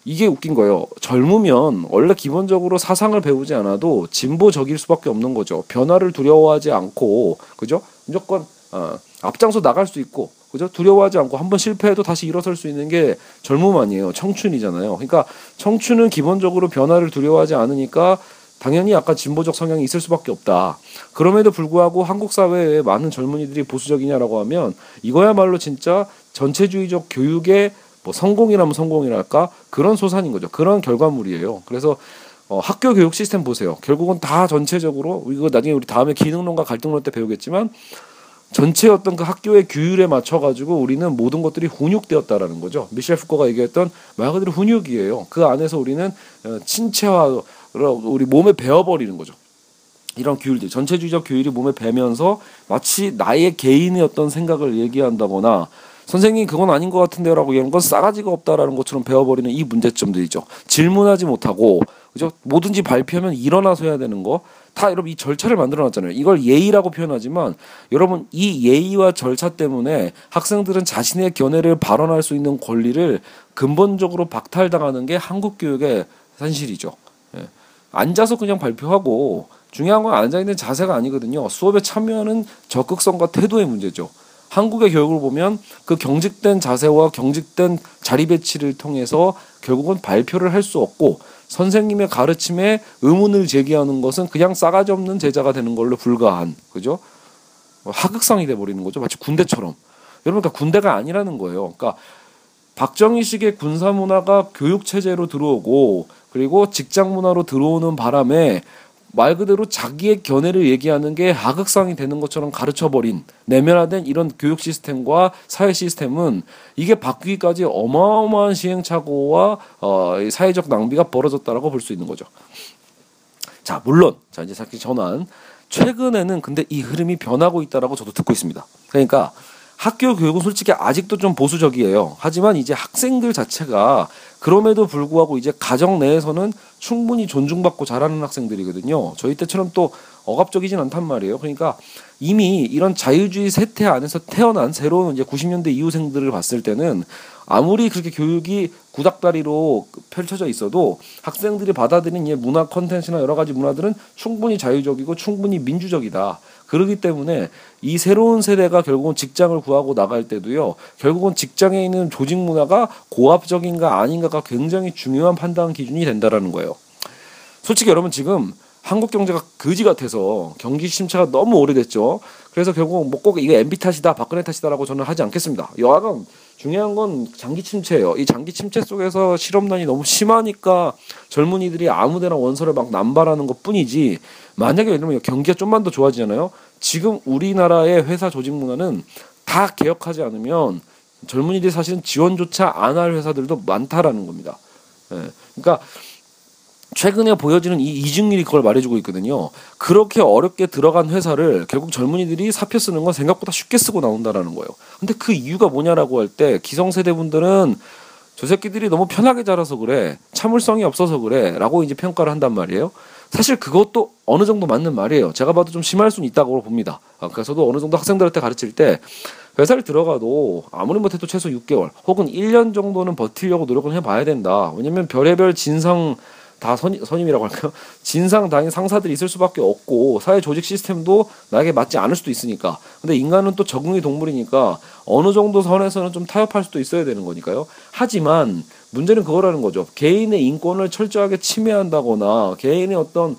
이게 웃긴 거예요. 젊으면 원래 기본적으로 사상을 배우지 않아도 진보적일 수밖에 없는 거죠. 변화를 두려워하지 않고 그죠? 무조건 어, 앞장서 나갈 수 있고 그죠? 두려워하지 않고 한번 실패해도 다시 일어설 수 있는 게 젊음 아니에요. 청춘이잖아요. 그러니까 청춘은 기본적으로 변화를 두려워하지 않으니까 당연히 약간 진보적 성향이 있을 수밖에 없다. 그럼에도 불구하고 한국 사회에 많은 젊은이들이 보수적이냐라고 하면 이거야말로 진짜 전체주의적 교육의 뭐 성공이라면 성공이랄까 그런 소산인 거죠. 그런 결과물이에요. 그래서 어, 학교 교육 시스템 보세요. 결국은 다 전체적으로 이거 나중에 우리 다음에 기능론과 갈등론 때 배우겠지만 전체 어떤 그 학교의 규율에 맞춰 가지고 우리는 모든 것들이 훈육되었다라는 거죠. 미셸 푸코가 얘기했던 말 그대로 훈육이에요. 그 안에서 우리는 어, 친체화 우리 몸에 배어버리는 거죠. 이런 규율들 전체주의적 규율이 몸에 배면서 마치 나의 개인의 어떤 생각을 얘기한다거나 선생님 그건 아닌 것 같은데요라고 이런 건 싸가지가 없다라는 것처럼 배워버리는 이 문제점들이죠. 질문하지 못하고 그죠? 뭐든지 발표하면 일어나서 해야 되는 거. 다 여러분 이 절차를 만들어 놨잖아요. 이걸 예의라고 표현하지만 여러분 이 예의와 절차 때문에 학생들은 자신의 견해를 발언할 수 있는 권리를 근본적으로 박탈당하는 게 한국 교육의 현실이죠. 예. 앉아서 그냥 발표하고 중요한 건 앉아 있는 자세가 아니거든요. 수업에 참여하는 적극성과 태도의 문제죠. 한국의 교육을 보면 그 경직된 자세와 경직된 자리 배치를 통해서 결국은 발표를 할 수 없고 선생님의 가르침에 의문을 제기하는 것은 그냥 싸가지 없는 제자가 되는 걸로 불과한 그죠? 뭐 하극상이 돼 버리는 거죠. 마치 군대처럼. 여러분 그러니까 군대가 아니라는 거예요. 그러니까 박정희식의 군사 문화가 교육 체제로 들어오고 그리고 직장 문화로 들어오는 바람에 말 그대로 자기의 견해를 얘기하는 게 하극상이 되는 것처럼 가르쳐 버린 내면화된 이런 교육 시스템과 사회 시스템은 이게 바뀌기까지 어마어마한 시행착오와 어, 사회적 낭비가 벌어졌다라고 볼 수 있는 거죠. 자, 물론 자 이제 사실 전환 최근에는 근데 이 흐름이 변하고 있다라고 저도 듣고 있습니다. 그러니까 학교 교육은 솔직히 아직도 좀 보수적이에요. 하지만 이제 학생들 자체가 그럼에도 불구하고 이제 가정 내에서는 충분히 존중받고 자라는 학생들이거든요. 저희 때처럼 또 억압적이진 않단 말이에요. 그러니까 이미 이런 자유주의 세태 안에서 태어난 새로운 이제 90년대 이후생들을 봤을 때는 아무리 그렇게 교육이 구닥다리로 펼쳐져 있어도 학생들이 받아들인 문화 컨텐츠나 여러 가지 문화들은 충분히 자유적이고 충분히 민주적이다. 그러기 때문에 이 새로운 세대가 결국은 직장을 구하고 나갈 때도요. 결국은 직장에 있는 조직 문화가 고압적인가 아닌가가 굉장히 중요한 판단 기준이 된다라는 거예요. 솔직히 여러분 지금 한국 경제가 거지 같아서 경기 침체가 너무 오래됐죠. 그래서 결국 뭐 꼭 이게 MB 탓이다, 박근혜 탓이다라고 저는 하지 않겠습니다. 여하간 중요한 건 장기 침체예요. 이 장기 침체 속에서 실업난이 너무 심하니까 젊은이들이 아무데나 원서를 막 남발하는 것 뿐이지 만약에 예를 들면 경기가 좀만 더 좋아지잖아요. 지금 우리나라의 회사 조직 문화는 다 개혁하지 않으면 젊은이들이 사실은 지원조차 안 할 회사들도 많다라는 겁니다. 예. 그러니까 최근에 보여지는 이 이중일이 그걸 말해주고 있거든요. 그렇게 어렵게 들어간 회사를 결국 젊은이들이 사표 쓰는 건 생각보다 쉽게 쓰고 나온다라는 거예요. 근데 그 이유가 뭐냐라고 할 때 기성세대 분들은 저 새끼들이 너무 편하게 자라서 그래. 참을성이 없어서 그래. 라고 이제 평가를 한단 말이에요. 사실 그것도 어느 정도 맞는 말이에요. 제가 봐도 좀 심할 수는 있다고 봅니다. 아, 그래서 저도 어느 정도 학생들한테 가르칠 때 회사를 들어가도 아무리 못해도 최소 6개월 혹은 1년 정도는 버티려고 노력을 해봐야 된다. 왜냐면 별의별 진상 다 선, 선임이라고 할까요? 진상 당인 상사들이 있을 수밖에 없고 사회 조직 시스템도 나에게 맞지 않을 수도 있으니까. 근데 인간은 또 적응의 동물이니까 어느 정도 선에서는 좀 타협할 수도 있어야 되는 거니까요. 하지만 문제는 그거라는 거죠. 개인의 인권을 철저하게 침해한다거나 개인의 어떤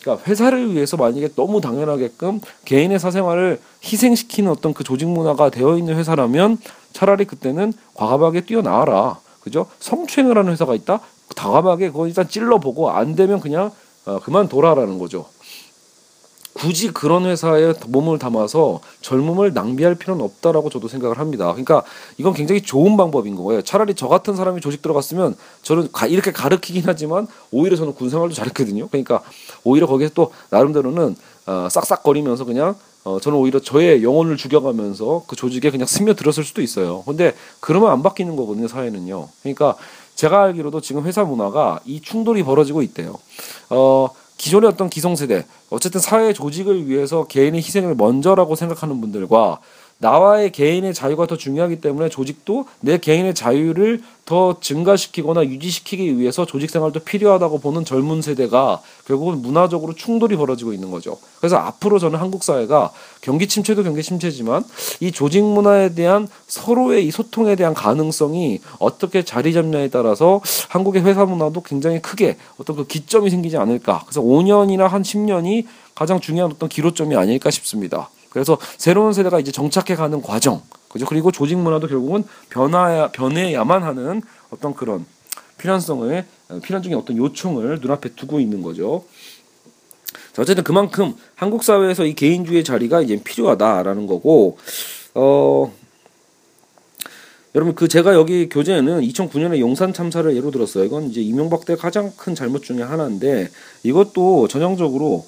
그러니까 회사를 위해서 만약에 너무 당연하게끔 개인의 사생활을 희생시키는 어떤 그 조직 문화가 되어 있는 회사라면 차라리 그때는 과감하게 뛰어나와라. 그죠? 성추행을 하는 회사가 있다? 과감하게 그거 일단 찔러보고 안 되면 그냥 어, 그만둬라라는 거죠. 굳이 그런 회사에 몸을 담아서 젊음을 낭비할 필요는 없다라고 저도 생각을 합니다. 그러니까 이건 굉장히 좋은 방법인 거예요. 차라리 저 같은 사람이 조직 들어갔으면 저는 가, 이렇게 가르치긴 하지만 오히려 저는 군 생활도 잘했거든요. 그러니까 오히려 거기서 또 나름대로는 어, 싹싹거리면서 그냥 어, 저는 오히려 저의 영혼을 죽여가면서 그 조직에 그냥 스며들었을 수도 있어요. 근데 그러면 안 바뀌는 거거든요, 사회는요. 그러니까 제가 알기로도 지금 회사 문화가 이 충돌이 벌어지고 있대요. 어, 기존의 어떤 기성세대, 어쨌든 사회 조직을 위해서 개인의 희생을 먼저라고 생각하는 분들과 나와의 개인의 자유가 더 중요하기 때문에 조직도 내 개인의 자유를 더 증가시키거나 유지시키기 위해서 조직 생활도 필요하다고 보는 젊은 세대가 결국은 문화적으로 충돌이 벌어지고 있는 거죠. 그래서 앞으로 저는 한국 사회가 경기 침체도 경기 침체지만 이 조직 문화에 대한 서로의 이 소통에 대한 가능성이 어떻게 자리 잡냐에 따라서 한국의 회사 문화도 굉장히 크게 어떤 그 기점이 생기지 않을까. 그래서 5년이나 한 10년이 가장 중요한 어떤 기로점이 아닐까 싶습니다. 그래서 새로운 세대가 이제 정착해가는 과정, 그죠? 그리고 조직 문화도 결국은 변화야 변해야만 하는 어떤 그런 필연성을 필연적인 어떤 요청을 눈앞에 두고 있는 거죠. 자, 어쨌든 그만큼 한국 사회에서 이 개인주의 자리가 이제 필요하다라는 거고, 어, 여러분 그 제가 여기 교재에는 2009년에 용산 참사를 예로 들었어요. 이건 이제 이명박 때 가장 큰 잘못 중에 하나인데 이것도 전형적으로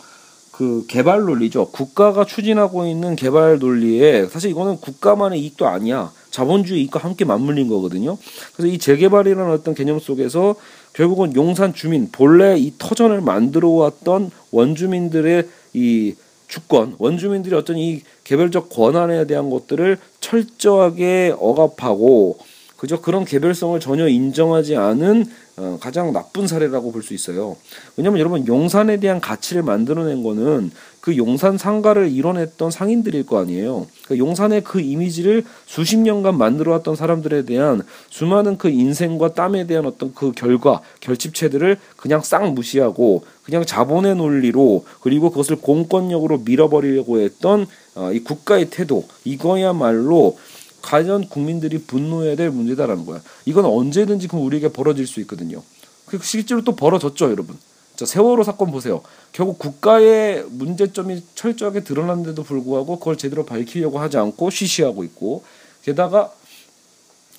그 개발 논리죠. 국가가 추진하고 있는 개발 논리에 사실 이거는 국가만의 이익도 아니야. 자본주의 이익과 함께 맞물린 거거든요. 그래서 이 재개발이라는 어떤 개념 속에서 결국은 용산 주민 본래 이 터전을 만들어 왔던 원주민들의 이 주권, 원주민들이 어떤 이 개별적 권한에 대한 것들을 철저하게 억압하고 그저 그런 개별성을 전혀 인정하지 않은 어, 가장 나쁜 사례라고 볼 수 있어요. 왜냐하면 여러분 용산에 대한 가치를 만들어낸 거는 그 용산 상가를 이뤄냈던 상인들일 거 아니에요. 그러니까 용산의 그 이미지를 수십 년간 만들어왔던 사람들에 대한 수많은 그 인생과 땀에 대한 어떤 그 결과 결집체들을 그냥 싹 무시하고 그냥 자본의 논리로 그리고 그것을 공권력으로 밀어버리려고 했던 어, 이 국가의 태도 이거야말로 과연 국민들이 분노해야 될 문제다라는 거야. 이건 언제든지 그 우리에게 벌어질 수 있거든요. 그 실제로 또 벌어졌죠, 여러분. 자, 세월호 사건 보세요. 결국 국가의 문제점이 철저하게 드러났는데도 불구하고 그걸 제대로 밝히려고 하지 않고 쉬쉬하고 있고 게다가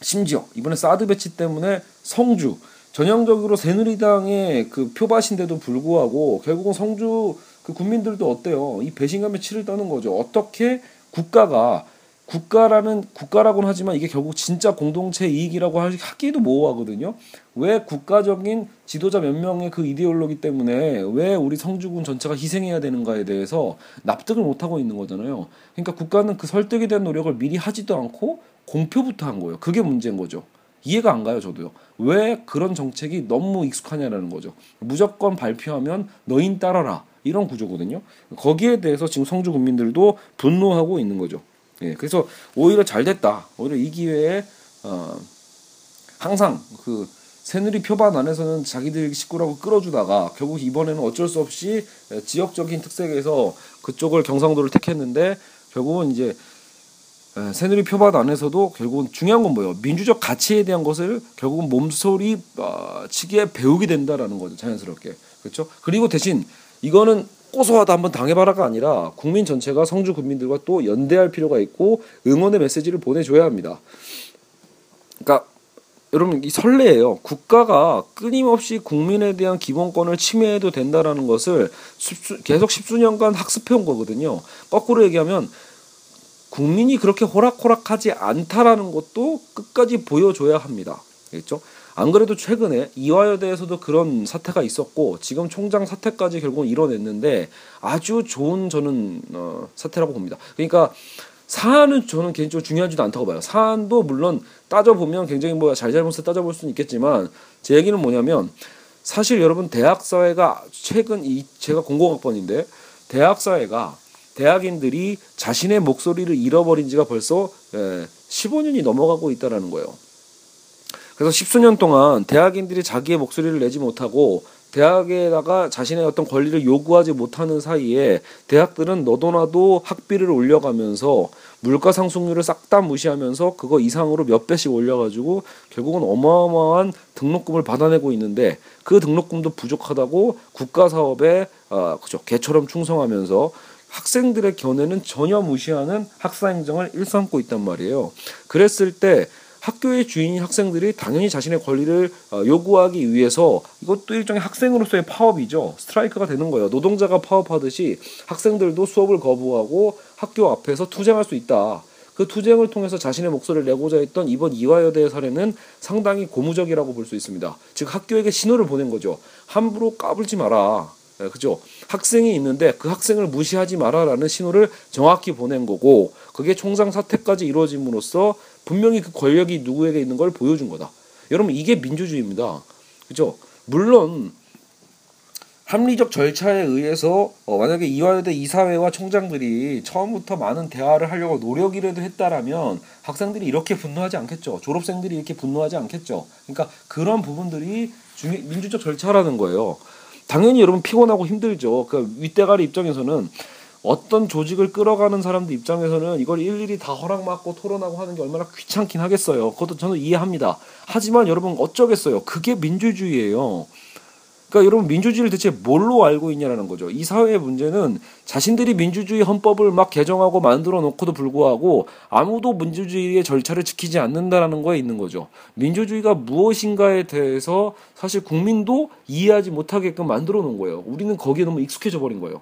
심지어 이번에 사드 배치 때문에 성주 전형적으로 새누리당의 그 표밭인데도 불구하고 결국은 성주 그 국민들도 어때요? 이 배신감에 치를 떠는 거죠. 어떻게 국가가 국가라는 국가라고는 하지만 이게 결국 진짜 공동체 이익이라고 하기도 모호하거든요. 왜 국가적인 지도자 몇 명의 그 이데올로기 때문에 왜 우리 성주군 전체가 희생해야 되는가에 대해서 납득을 못 하고 있는 거잖아요. 그러니까 국가는 그 설득에 대한 노력을 미리 하지도 않고 공표부터 한 거예요. 그게 문제인 거죠. 이해가 안 가요, 저도요. 왜 그런 정책이 너무 익숙하냐라는 거죠. 무조건 발표하면 너인 따라라. 이런 구조거든요. 거기에 대해서 지금 성주 국민들도 분노하고 있는 거죠. 예, 그래서 오히려 잘 됐다. 오히려 이 기회에 어, 항상 그 새누리 표반 안에서는 자기들 식구라고 끌어주다가 결국 이번에는 어쩔 수 없이 지역적인 특색에서 그쪽을 경상도를 택했는데 결국은 이제 새누리 표반 안에서도 결국은 중요한 건 뭐예요? 민주적 가치에 대한 것을 결국은 몸소리 어, 치게 배우게 된다라는 거죠 자연스럽게 그렇죠? 그리고 대신 이거는 고소하다 한번 당해봐라가 아니라 국민 전체가 성주 국민들과 또 연대할 필요가 있고 응원의 메시지를 보내줘야 합니다. 그러니까 여러분 이 설레예요. 국가가 끊임없이 국민에 대한 기본권을 침해해도 된다라는 것을 십수, 계속 십수년간 학습해온 거거든요. 거꾸로 얘기하면 국민이 그렇게 호락호락하지 않다라는 것도 끝까지 보여줘야 합니다. 그렇죠? 안 그래도 최근에 이화여대에서도 그런 사태가 있었고 지금 총장 사태까지 결국은 이뤄냈는데 아주 좋은 저는 어, 사태라고 봅니다. 그러니까 사안은 저는 개인적으로 중요하지도 않다고 봐요. 사안도 물론 따져보면 굉장히 뭐 잘잘못을 따져볼 수는 있겠지만 제 얘기는 뭐냐면 사실 여러분 대학 사회가 최근 이 제가 공공학번인데 대학 사회가 대학인들이 자신의 목소리를 잃어버린 지가 벌써 예, 15년이 넘어가고 있다라는 거예요. 그래서 십수년 동안 대학인들이 자기의 목소리를 내지 못하고 대학에다가 자신의 어떤 권리를 요구하지 못하는 사이에 대학들은 너도나도 학비를 올려가면서 물가 상승률을 싹 다 무시하면서 그거 이상으로 몇 배씩 올려가지고 결국은 어마어마한 등록금을 받아내고 있는데 그 등록금도 부족하다고 국가 사업에 아 그죠 개처럼 충성하면서 학생들의 견해는 전혀 무시하는 학사 행정을 일삼고 있단 말이에요. 그랬을 때 학교의 주인인 학생들이 당연히 자신의 권리를 어, 요구하기 위해서 이것도 일종의 학생으로서의 파업이죠. 스트라이크가 되는 거예요. 노동자가 파업하듯이 학생들도 수업을 거부하고 학교 앞에서 투쟁할 수 있다. 그 투쟁을 통해서 자신의 목소리를 내고자 했던 이번 이화여대의 사례는 상당히 고무적이라고 볼 수 있습니다. 즉 학교에게 신호를 보낸 거죠. 함부로 까불지 마라. 네, 그죠? 학생이 있는데 그 학생을 무시하지 마라라는 신호를 정확히 보낸 거고 그게 총장 사퇴까지 이루어짐으로써 분명히 그 권력이 누구에게 있는 걸 보여준 거다. 여러분 이게 민주주의입니다. 그죠? 물론 합리적 절차에 의해서 어, 만약에 이화여대 이사회와 총장들이 처음부터 많은 대화를 하려고 노력이라도 했다라면 학생들이 이렇게 분노하지 않겠죠. 졸업생들이 이렇게 분노하지 않겠죠. 그러니까 그런 부분들이 중요 민주적 절차라는 거예요. 당연히 여러분 피곤하고 힘들죠. 그 윗대가리 입장에서는 어떤 조직을 끌어가는 사람들 입장에서는 이걸 일일이 다 허락받고 토론하고 하는 게 얼마나 귀찮긴 하겠어요. 그것도 저는 이해합니다. 하지만 여러분 어쩌겠어요. 그게 민주주의예요. 그러니까 여러분 민주주의를 대체 뭘로 알고 있냐라는 거죠. 이 사회의 문제는 자신들이 민주주의 헌법을 막 개정하고 만들어 놓고도 불구하고 아무도 민주주의의 절차를 지키지 않는다라는 거에 있는 거죠. 민주주의가 무엇인가에 대해서 사실 국민도 이해하지 못하게끔 만들어 놓은 거예요. 우리는 거기에 너무 익숙해져 버린 거예요.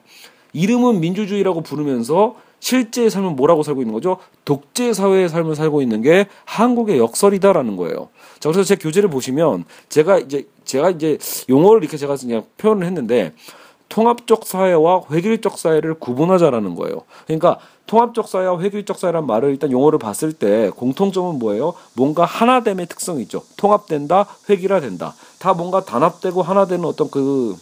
이름은 민주주의라고 부르면서 실제의 삶은 뭐라고 살고 있는 거죠? 독재 사회의 삶을 살고 있는 게 한국의 역설이다라는 거예요. 자, 그래서 제 교재를 보시면 제가 이제 제가 이제 용어를 이렇게 제가 그냥 표현을 했는데 통합적 사회와 획일적 사회를 구분하자라는 거예요. 그러니까 통합적 사회와 획일적 사회란 말을 일단 용어를 봤을 때 공통점은 뭐예요? 뭔가 하나됨의 특성이 있죠. 통합된다, 획일화된다. 다 뭔가 단합되고 하나되는 어떤 그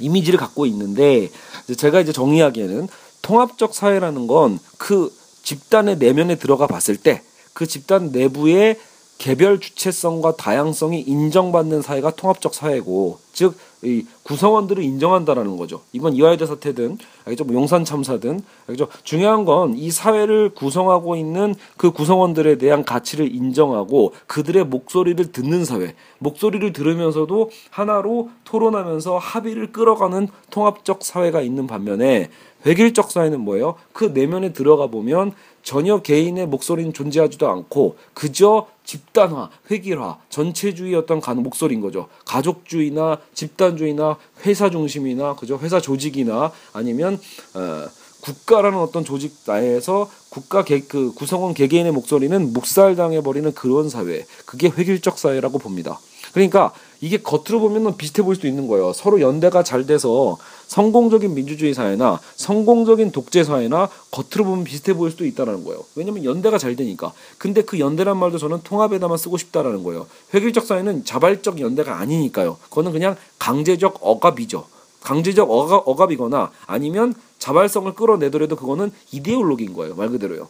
이미지를 갖고 있는데 제가 이제 정의하기에는 통합적 사회라는 건 그 집단의 내면에 들어가 봤을 때 그 집단 내부의 개별 주체성과 다양성이 인정받는 사회가 통합적 사회고 즉 이 구성원들을 인정한다라는 거죠. 이번 이화여대 사태든 알겠죠? 뭐 용산 참사든 알겠죠? 중요한 건 이 사회를 구성하고 있는 그 구성원들에 대한 가치를 인정하고 그들의 목소리를 듣는 사회, 목소리를 들으면서도 하나로 토론하면서 합의를 끌어가는 통합적 사회가 있는 반면에 획일적 사회는 뭐예요? 그 내면에 들어가 보면 전혀 개인의 목소리는 존재하지도 않고 그저 집단화, 획일화, 전체주의 어떤 가 목소리인 거죠. 가족주의나 집단주의나 회사 중심이나 그죠 회사 조직이나 아니면 어, 국가라는 어떤 조직 나에서 국가 개, 그 구성원 개개인의 목소리는 묵살당해 버리는 그런 사회, 그게 획일적 사회라고 봅니다. 그러니까 이게 겉으로 보면 비슷해 보일 수도 있는 거예요. 서로 연대가 잘 돼서 성공적인 민주주의 사회나 성공적인 독재 사회나 겉으로 보면 비슷해 보일 수도 있다라는 거예요. 왜냐면 연대가 잘 되니까. 근데 그 연대란 말도 저는 통합에다만 쓰고 싶다라는 거예요. 획일적 사회는 자발적 연대가 아니니까요. 그거는 그냥 강제적 억압이죠. 강제적 억압, 억압이거나 아니면 자발성을 끌어내더라도 그거는 이데올로기인 거예요. 말 그대로요.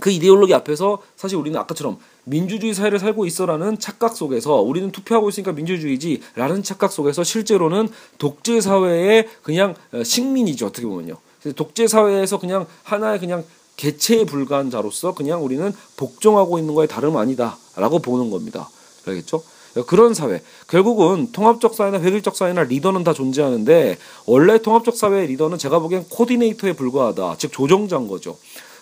그 이데올로기 앞에서 사실 우리는 아까처럼 민주주의 사회를 살고 있어라는 착각 속에서 우리는 투표하고 있으니까 민주주의지라는 착각 속에서 실제로는 독재 사회의 그냥 어, 식민이죠 어떻게 보면요. 독재 사회에서 그냥 하나의 그냥 개체에 불과한 자로서 그냥 우리는 복종하고 있는 거에 다름 아니다라고 보는 겁니다. 알겠죠? 그런 사회. 결국은 통합적 사회나 획일적 사회나 리더는 다 존재하는데 원래 통합적 사회의 리더는 제가 보기엔 코디네이터에 불과하다. 즉 조정자인 거죠.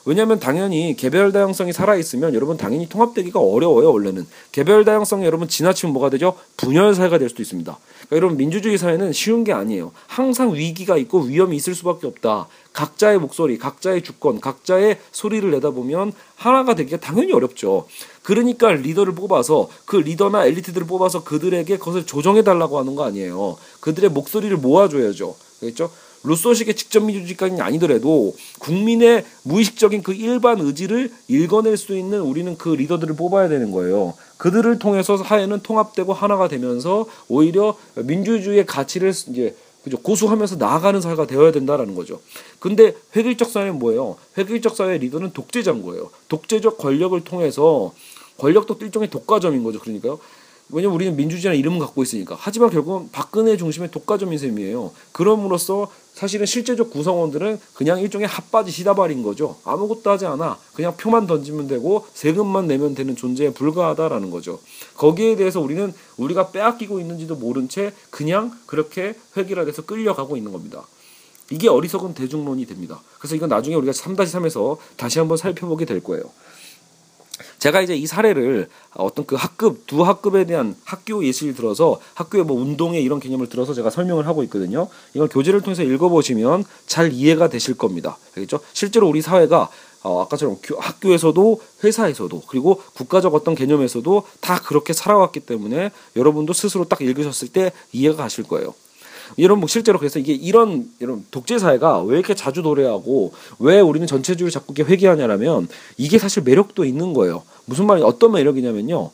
왜냐하면 당연히 개별 다양성이 살아 있으면 여러분 당연히 통합되기가 어려워요 원래는 개별 다양성이 여러분 지나치면 뭐가 되죠 분열 사회가 될 수도 있습니다. 그러니까 여러분 민주주의 사회는 쉬운 게 아니에요. 항상 위기가 있고 위험이 있을 수밖에 없다. 각자의 목소리, 각자의 주권, 각자의 소리를 내다 보면 하나가 되기가 당연히 어렵죠. 그러니까 리더를 뽑아서 그 리더나 엘리트들을 뽑아서 그들에게 그것을 조정해 달라고 하는 거 아니에요. 그들의 목소리를 모아줘야죠. 그렇죠? 루소식의 직접 민주주의까지는 아니더라도 국민의 무의식적인 그 일반 의지를 읽어낼 수 있는 우리는 그 리더들을 뽑아야 되는 거예요. 그들을 통해서 사회는 통합되고 하나가 되면서 오히려 민주주의의 가치를 이제 그죠 고수하면서 나아가는 사회가 되어야 된다라는 거죠. 근데 획일적 사회는 뭐예요? 획일적 사회 리더는 독재자인 거예요. 독재적 권력을 통해서 권력도 일종의 독과점인 거죠. 그러니까요. 왜냐면 우리는 민주주의라는 이름은 갖고 있으니까. 하지만 결국은 박근혜 중심의 독과점인 셈이에요. 그럼으로써 사실은 실제적 구성원들은 그냥 일종의 핫바지 시다발인 거죠. 아무것도 하지 않아. 그냥 표만 던지면 되고 세금만 내면 되는 존재에 불과하다라는 거죠. 거기에 대해서 우리는 우리가 빼앗기고 있는지도 모른 채 그냥 그렇게 획일화돼서 끌려가고 있는 겁니다. 이게 어리석은 대중론이 됩니다. 그래서 이건 나중에 우리가 3-3에서 다시 한번 살펴보게 될 거예요. 제가 이제 이 사례를 어떤 그 학급 두 학급에 대한 학교 예시를 들어서 학교의 뭐 운동의 이런 개념을 들어서 제가 설명을 하고 있거든요. 이걸 교재를 통해서 읽어보시면 잘 이해가 되실 겁니다. 알겠죠? 실제로 우리 사회가 어, 아까처럼 학교에서도 회사에서도 그리고 국가적 어떤 개념에서도 다 그렇게 살아왔기 때문에 여러분도 스스로 딱 읽으셨을 때 이해가 가실 거예요. 이런 뭐 실제로 그래서 이게 이런 이런 독재 사회가 왜 이렇게 자주 도래하고 왜 우리는 전체주의를 자꾸 이렇게 회귀하냐라면 이게 사실 매력도 있는 거예요. 무슨 말이 어떤 매력이냐면요.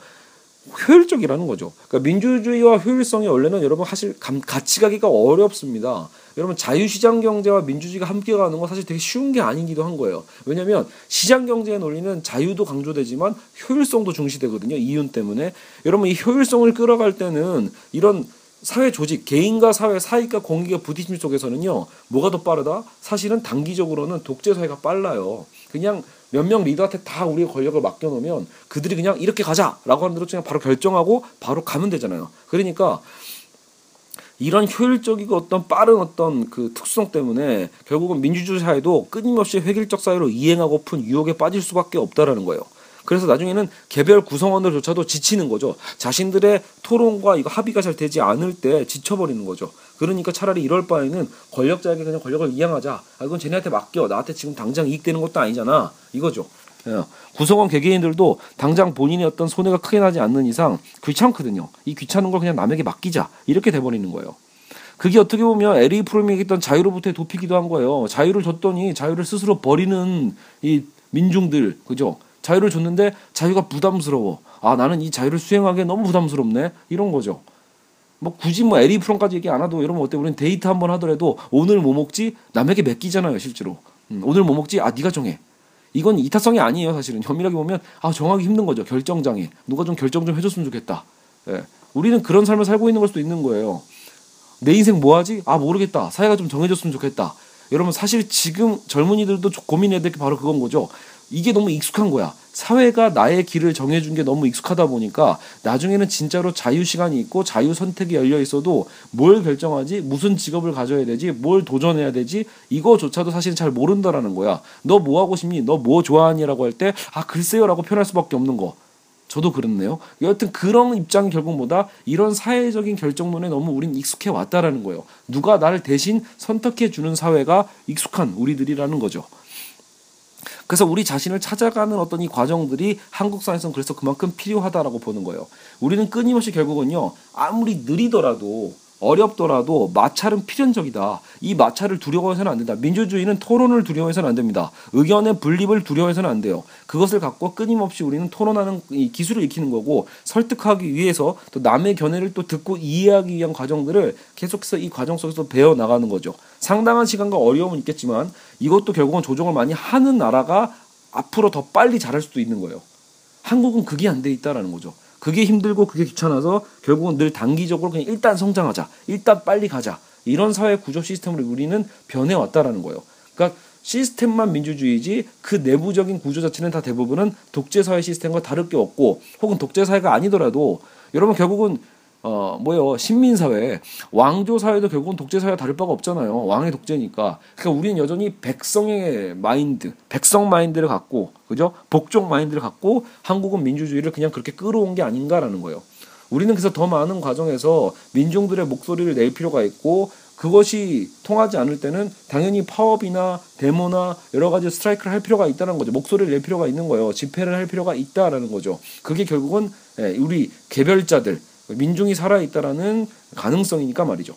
효율적이라는 거죠. 그러니까 민주주의와 효율성이 원래는 여러분 사실 감, 같이 가기가 어렵습니다. 여러분 자유시장 경제와 민주주의가 함께 가는 건 사실 되게 쉬운 게 아니기도 한 거예요. 왜냐하면 시장 경제의 논리는 자유도 강조되지만 효율성도 중시되거든요. 이윤 때문에 여러분 이 효율성을 끌어갈 때는 이런 사회 조직, 개인과 사회, 사익과 공익의 부딪힘 속에서는요, 뭐가 더 빠르다? 사실은 단기적으로는 독재 사회가 빨라요. 그냥 몇 명 리더한테 다 우리의 권력을 맡겨놓으면 그들이 그냥 이렇게 가자라고 하는 대로 그냥 바로 결정하고 바로 가면 되잖아요. 그러니까 이런 효율적이고 어떤 빠른 어떤 그 특수성 때문에 결국은 민주주의 사회도 끊임없이 획일적 사회로 이행하고픈 유혹에 빠질 수밖에 없다라는 거예요. 그래서 나중에는 개별 구성원들조차도 지치는 거죠. 자신들의 토론과 이거 합의가 잘 되지 않을 때 지쳐버리는 거죠. 그러니까 차라리 이럴 바에는 권력자에게 그냥 권력을 이양하자. 아, 이건 쟤네한테 맡겨. 나한테 지금 당장 이익되는 것도 아니잖아. 이거죠. 예. 구성원 개개인들도 당장 본인의 어떤 손해가 크게 나지 않는 이상 귀찮거든요. 이 귀찮은 걸 그냥 남에게 맡기자. 이렇게 돼버리는 거예요. 그게 어떻게 보면 에리히 프롬이 얘기했던 자유로부터의 도피기도 한 거예요. 자유를 줬더니 자유를 스스로 버리는 이 민중들, 그죠? 자유를 줬는데 자유가 부담스러워. 아 나는 이 자유를 수행하기에 너무 부담스럽네. 이런 거죠. 뭐 굳이 뭐 에리히 프롬까지 얘기 안 해도 여러분 어때? 우리는 데이트 한번 하더라도 오늘 뭐 먹지 남에게 맡기잖아요 실제로. 음, 오늘 뭐 먹지? 아 네가 정해. 이건 이타성이 아니에요 사실은 엄밀하게 보면 아 정하기 힘든 거죠 결정장애 누가 좀 결정 좀 해줬으면 좋겠다 예. 우리는 그런 삶을 살고 있는 걸 수도 있는 거예요 내 인생 뭐 하지 아 모르겠다 사회가 좀 정해줬으면 좋겠다 여러분 사실 지금 젊은이들도 고민해야 될 게 바로 그건 거죠 이게 너무 익숙한 거야. 사회가 나의 길을 정해준 게 너무 익숙하다 보니까 나중에는 진짜로 자유 시간이 있고 자유 선택이 열려 있어도 뭘 결정하지, 무슨 직업을 가져야 되지, 뭘 도전해야 되지, 이거조차도 사실은 잘 모른다라는 거야. 너 뭐 하고 싶니? 너 뭐 좋아하니라고 할 때, 아, 글쎄요라고 표현할 수밖에 없는 거. 저도 그렇네요. 여하튼 그런 입장 결국 보다 이런 사회적인 결정론에 너무 우린 익숙해 왔다라는 거예요. 누가 나를 대신 선택해 주는 사회가 익숙한 우리들이라는 거죠. 그래서 우리 자신을 찾아가는 어떤 이 과정들이 한국 사회에서는 그래서 그만큼 필요하다라고 보는 거예요. 우리는 끊임없이 결국은요, 아무리 느리더라도 어렵더라도 마찰은 필연적이다. 이 마찰을 두려워해서는 안 된다. 민주주의는 토론을 두려워해서는 안 됩니다. 의견의 분립을 두려워해서는 안 돼요. 그것을 갖고 끊임없이 우리는 토론하는 이 기술을 익히는 거고 설득하기 위해서 또 남의 견해를 또 듣고 이해하기 위한 과정들을 계속해서 이 과정 속에서 배워 나가는 거죠. 상당한 시간과 어려움은 있겠지만 이것도 결국은 조정을 많이 하는 나라가 앞으로 더 빨리 잘할 수도 있는 거예요. 한국은 그게 안 돼 있다라는 거죠. 그게 힘들고 그게 귀찮아서 결국은 늘 단기적으로 그냥 일단 성장하자. 일단 빨리 가자. 이런 사회 구조 시스템으로 우리는 변해왔다라는 거예요. 그러니까 시스템만 민주주의지 그 내부적인 구조 자체는 다 대부분은 독재 사회 시스템과 다를 게 없고 혹은 독재 사회가 아니더라도 여러분 결국은 어 뭐요 신민 사회 왕조 사회도 결국은 독재 사회와 다를 바가 없잖아요 왕의 독재니까 그러니까 우리는 여전히 백성의 마인드 백성 마인드를 갖고 그죠 복종 마인드를 갖고 한국은 민주주의를 그냥 그렇게 끌어온 게 아닌가라는 거예요 우리는 그래서 더 많은 과정에서 민중들의 목소리를 낼 필요가 있고 그것이 통하지 않을 때는 당연히 파업이나 데모나 여러 가지 스트라이크를 할 필요가 있다는 거죠. 목소리를 낼 필요가 있는 거예요. 집회를 할 필요가 있다라는 거죠. 그게 결국은 예, 우리 개별자들 민중이 살아있다라는 가능성이니까 말이죠.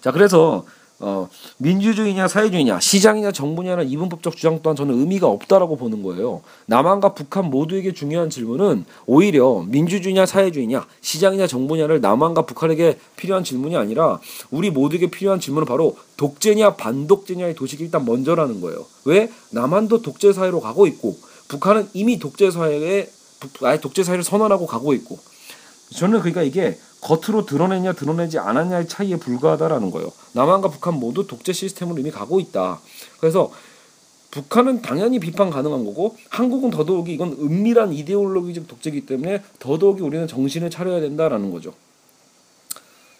자, 그래서 어, 민주주의냐 사회주의냐 시장이냐 정부냐는 이분법적 주장 또한 저는 의미가 없다라고 보는 거예요. 남한과 북한 모두에게 중요한 질문은 오히려 민주주의냐 사회주의냐 시장이냐 정부냐를 남한과 북한에게 필요한 질문이 아니라 우리 모두에게 필요한 질문은 바로 독재냐 반독재냐의 도식이 일단 먼저라는 거예요. 왜 남한도 독재 사회로 가고 있고 북한은 이미 독재 사회에 아예 독재 사회를 선언하고 가고 있고 저는 그러니까 이게 겉으로 드러내냐 드러내지 않았냐의 차이에 불과하다라는 거예요. 남한과 북한 모두 독재 시스템으로 이미 가고 있다. 그래서 북한은 당연히 비판 가능한 거고 한국은 더더욱이 이건 은밀한 이데올로기적 독재이기 때문에 더더욱이 우리는 정신을 차려야 된다라는 거죠.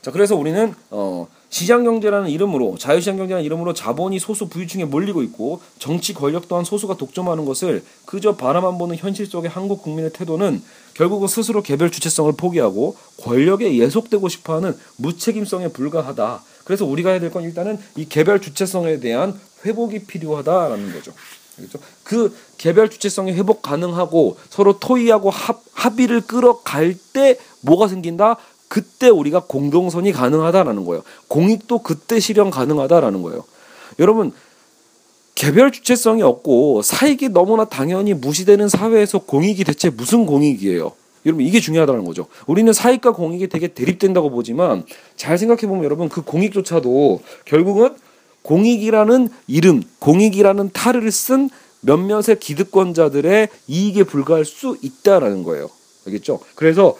자 그래서 우리는 어, 시장 경제라는 이름으로 자유시장 경제라는 이름으로 자본이 소수 부유층에 몰리고 있고 정치 권력 또한 소수가 독점하는 것을 그저 바라만 보는 현실 속의 한국 국민의 태도는 결국은 스스로 개별 주체성을 포기하고 권력에 예속되고 싶어하는 무책임성에 불과하다. 그래서 우리가 해야 될 건 일단은 이 개별 주체성에 대한 회복이 필요하다라는 거죠. 그 개별 주체성이 회복 가능하고 서로 토의하고 합, 합의를 끌어갈 때 뭐가 생긴다? 그때 우리가 공동선이 가능하다라는 거예요. 공익도 그때 실현 가능하다라는 거예요. 여러분 개별 주체성이 없고 사익이 너무나 당연히 무시되는 사회에서 공익이 대체 무슨 공익이에요? 여러분 이게 중요하다는 거죠. 우리는 사익과 공익이 되게 대립된다고 보지만 잘 생각해 보면 여러분 그 공익조차도 결국은 공익이라는 이름, 공익이라는 탈을 쓴 몇몇의 기득권자들의 이익에 불과할 수 있다라는 거예요. 알겠죠? 그래서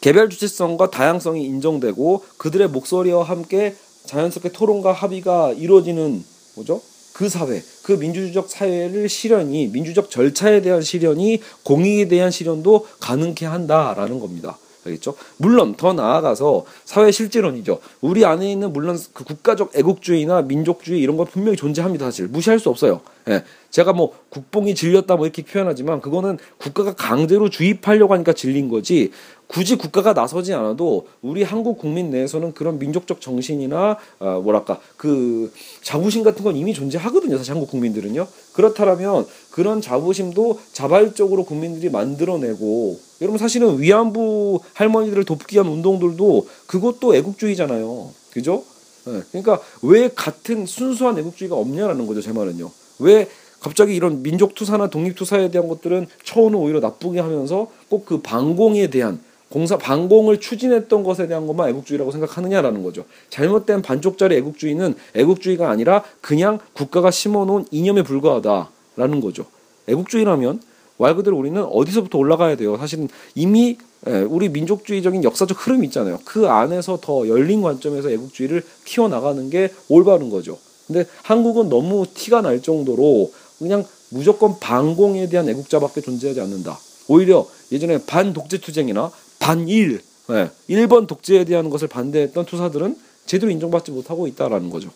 개별 주체성과 다양성이 인정되고 그들의 목소리와 함께 자연스럽게 토론과 합의가 이루어지는 뭐죠? 그 사회, 그 민주주의적 사회를 실현이 민주적 절차에 대한 실현이 공익에 대한 실현도 가능케 한다라는 겁니다. 알겠죠? 물론 더 나아가서 사회 실질론이죠. 우리 안에 있는 물론 그 국가적 애국주의나 민족주의 이런 거 분명히 존재합니다. 사실 무시할 수 없어요. 예. 제가 뭐 국뽕이 질렸다 뭐 이렇게 표현하지만 그거는 국가가 강제로 주입하려고 하니까 질린 거지 굳이 국가가 나서지 않아도 우리 한국 국민 내에서는 그런 민족적 정신이나 어, 뭐랄까 그 자부심 같은 건 이미 존재하거든요. 사실 한국 국민들은요. 그렇다면 그런 자부심도 자발적으로 국민들이 만들어내고 여러분 사실은 위안부 할머니들을 돕기 위한 운동들도 그것도 애국주의잖아요. 그죠? 네. 그러니까 왜 같은 순수한 애국주의가 없냐라는 거죠. 제 말은요. 왜 갑자기 이런 민족 투사나 독립 투사에 대한 것들은 처우는 오히려 나쁘게 하면서 꼭 그 반공에 대한 공사 반공을 추진했던 것에 대한 것만 애국주의라고 생각하느냐라는 거죠. 잘못된 반쪽짜리 애국주의는 애국주의가 아니라 그냥 국가가 심어놓은 이념에 불과하다라는 거죠. 애국주의라면 말 그대로 우리는 어디서부터 올라가야 돼요. 사실은 이미 예, 우리 민족주의적인 역사적 흐름이 있잖아요. 그 안에서 더 열린 관점에서 애국주의를 키워나가는 게 올바른 거죠. 근데 한국은 너무 티가 날 정도로 그냥 무조건 반공에 대한 애국자밖에 존재하지 않는다. 오히려 예전에 반독재투쟁이나 반일, 네, 일본 독재에 대한 것을 반대했던 투사들은 제대로 인정받지 못하고 있다라는 거죠.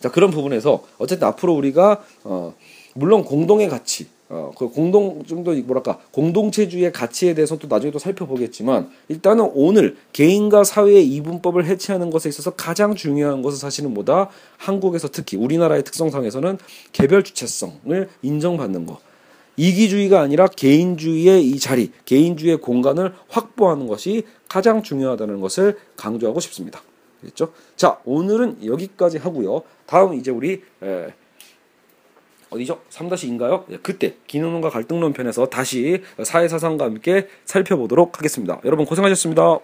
자 그런 부분에서 어쨌든 앞으로 우리가 어, 물론 공동의 가치, 어, 그 공동 좀 더 뭐랄까 공동체주의의 가치에 대해서 또 나중에 또 살펴보겠지만 일단은 오늘 개인과 사회의 이분법을 해체하는 것에 있어서 가장 중요한 것은 사실은 뭐다 한국에서 특히 우리나라의 특성상에서는 개별 주체성을 인정받는 것. 이기주의가 아니라 개인주의의 이 자리, 개인주의의 공간을 확보하는 것이 가장 중요하다는 것을 강조하고 싶습니다. 됐죠? 자, 오늘은 여기까지 하고요. 다음 이제 우리 에, 어디죠? 3-2인가요? 네, 그때 기능론과 갈등론 편에서 다시 사회사상과 함께 살펴보도록 하겠습니다. 여러분 고생하셨습니다.